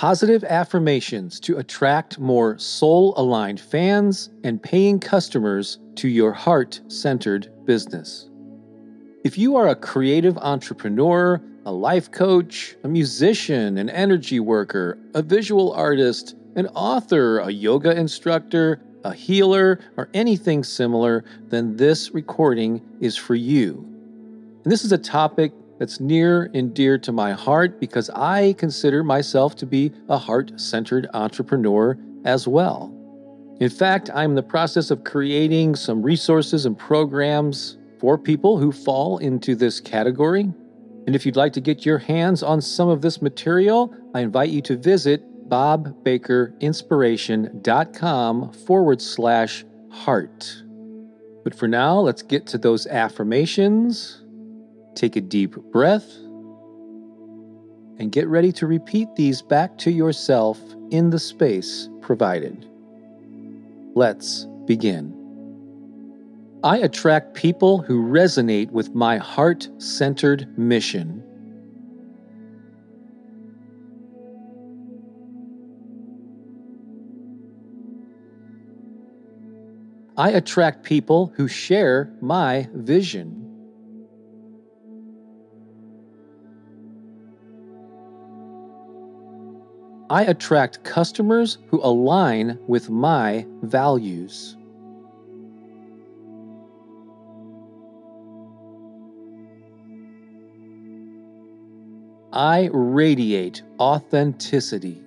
Positive affirmations to attract more soul aligned fans and paying customers to your heart centered business. If you are a creative entrepreneur, a life coach, a musician, an energy worker, a visual artist, an author, a yoga instructor, a healer, or anything similar, then this recording is for you. And this is a topic that's near and dear to my heart because I consider myself to be a heart centered entrepreneur as well. In fact, I'm in the process of creating some resources and programs for people who fall into this category. And if you'd like to get your hands on some of this material, I invite you to visit bobbakerinspiration.com forward slash heart. But for now, let's get to those affirmations. Take a deep breath and get ready to repeat these back to yourself in the space provided. Let's begin. I attract people who resonate with my heart centered mission. I attract people who share my vision. I attract customers who align with my values. I radiate authenticity.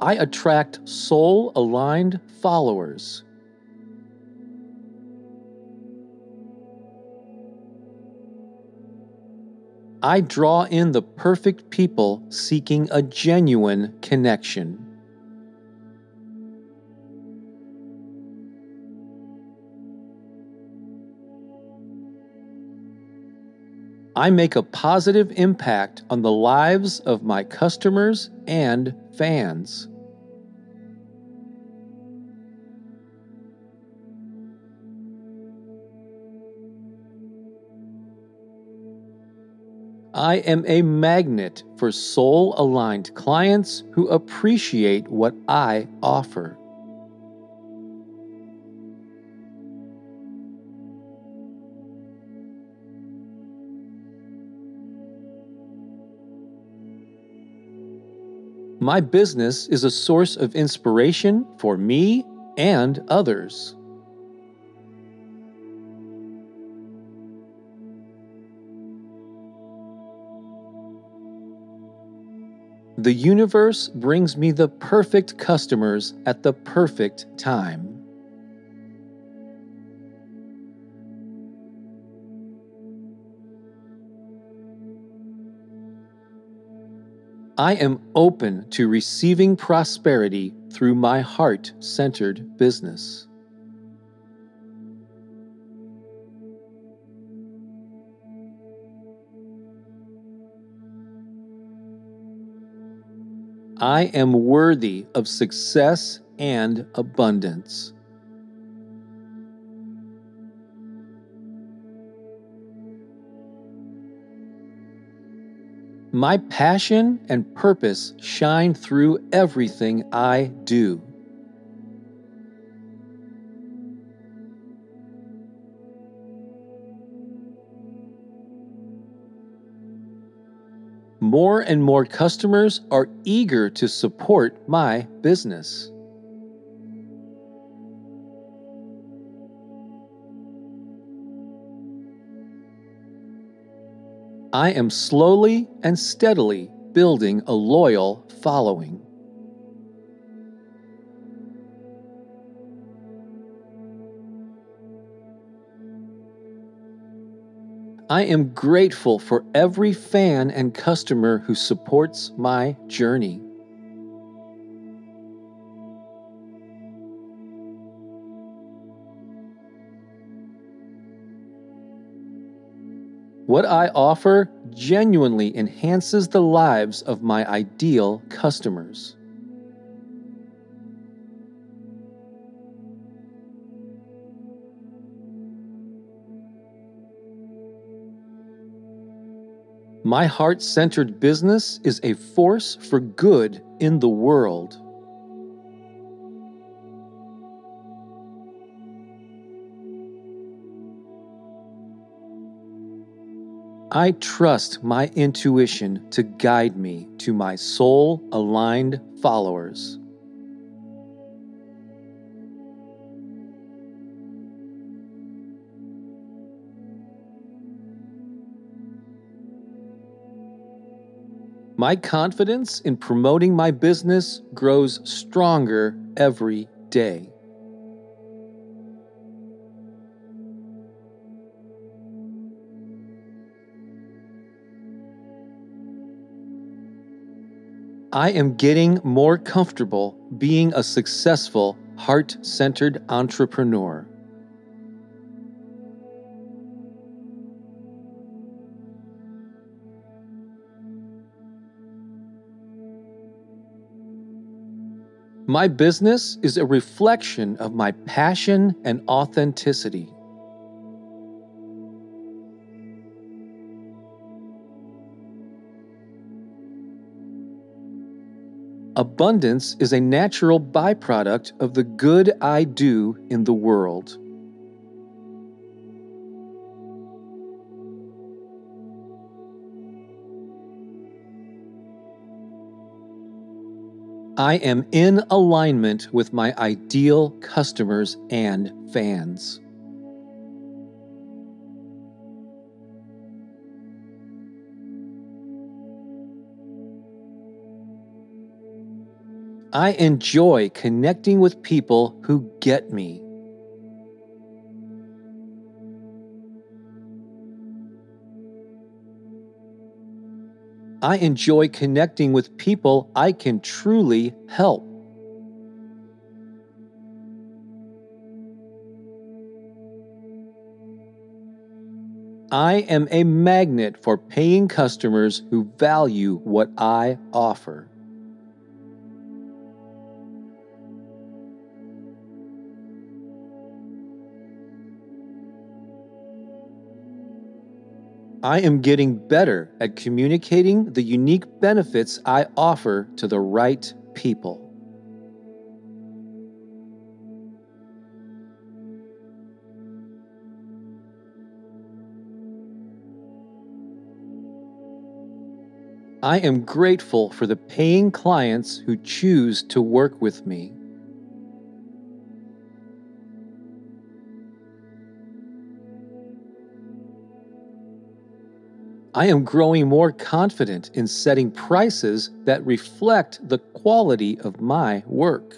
I attract soul aligned followers. I draw in the perfect people seeking a genuine connection. I make a positive impact on the lives of my customers and fans. I am a magnet for soul aligned clients who appreciate what I offer. My business is a source of inspiration for me and others. The universe brings me the perfect customers at the perfect time. I am open to receiving prosperity through my heart centered business. I am worthy of success and abundance. My passion and purpose shine through everything I do. More and more customers are eager to support my business. I am slowly and steadily building a loyal following. I am grateful for every fan and customer who supports my journey. What I offer genuinely enhances the lives of my ideal customers. My heart centered business is a force for good in the world. I trust my intuition to guide me to my soul aligned followers. My confidence in promoting my business grows stronger every day. I am getting more comfortable being a successful, heart centered entrepreneur. My business is a reflection of my passion and authenticity. Abundance is a natural byproduct of the good I do in the world. I am in alignment with my ideal customers and fans. I enjoy connecting with people who get me. I enjoy connecting with people I can truly help. I am a magnet for paying customers who value what I offer. I am getting better at communicating the unique benefits I offer to the right people. I am grateful for the paying clients who choose to work with me. I am growing more confident in setting prices that reflect the quality of my work.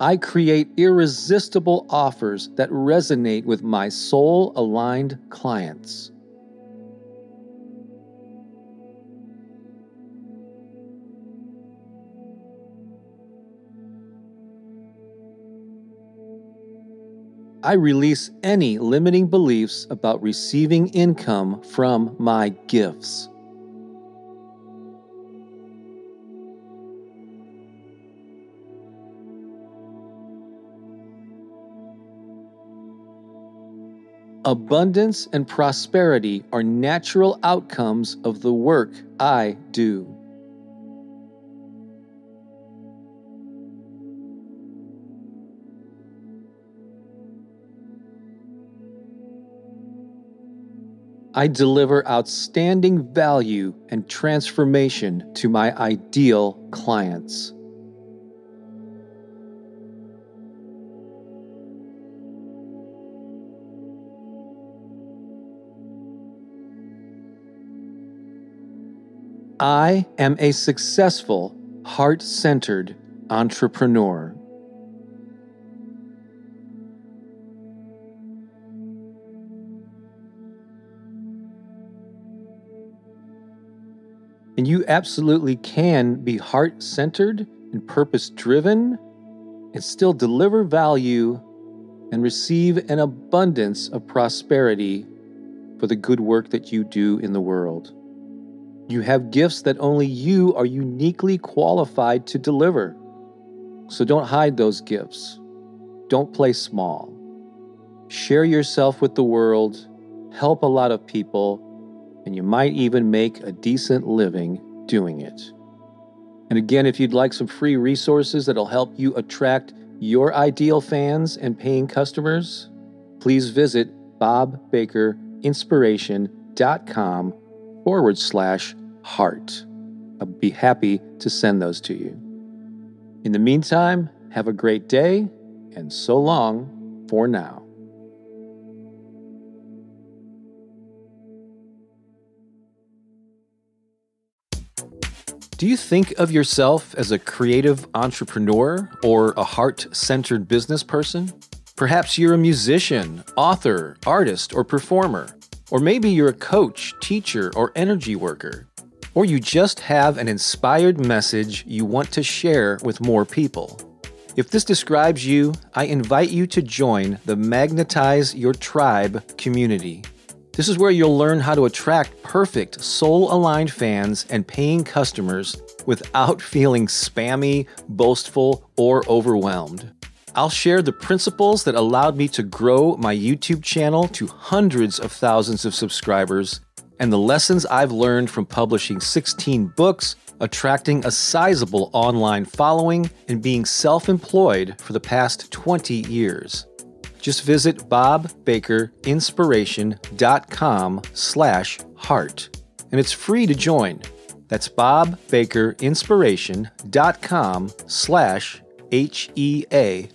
I create irresistible offers that resonate with my soul aligned clients. I release any limiting beliefs about receiving income from my gifts. Abundance and prosperity are natural outcomes of the work I do. I deliver outstanding value and transformation to my ideal clients. I am a successful, heart centered entrepreneur. Absolutely can be heart centered and purpose driven and still deliver value and receive an abundance of prosperity for the good work that you do in the world. You have gifts that only you are uniquely qualified to deliver. So don't hide those gifts. Don't play small. Share yourself with the world, help a lot of people, and you might even make a decent living doing it. And again, if you'd like some free resources that'll help you attract your ideal fans and paying customers, please visit bobbakerinspiration.com forward slash heart. I'll be happy to send those to you. In the meantime, have a great day and so long for now. Do you think of yourself as a creative entrepreneur or a heart centered business person? Perhaps you're a musician, author, artist, or performer. Or maybe you're a coach, teacher, or energy worker. Or you just have an inspired message you want to share with more people. If this describes you, I invite you to join the Magnetize Your Tribe community. This is where you'll learn how to attract perfect, soul aligned fans and paying customers without feeling spammy, boastful, or overwhelmed. I'll share the principles that allowed me to grow my YouTube channel to hundreds of thousands of subscribers and the lessons I've learned from publishing 16 books, attracting a sizable online following, and being self employed for the past 20 years just visit bobbakerinspiration.com slash heart. And it's free to join. That's bobbakerinspiration.com slash H-E-A-R-T.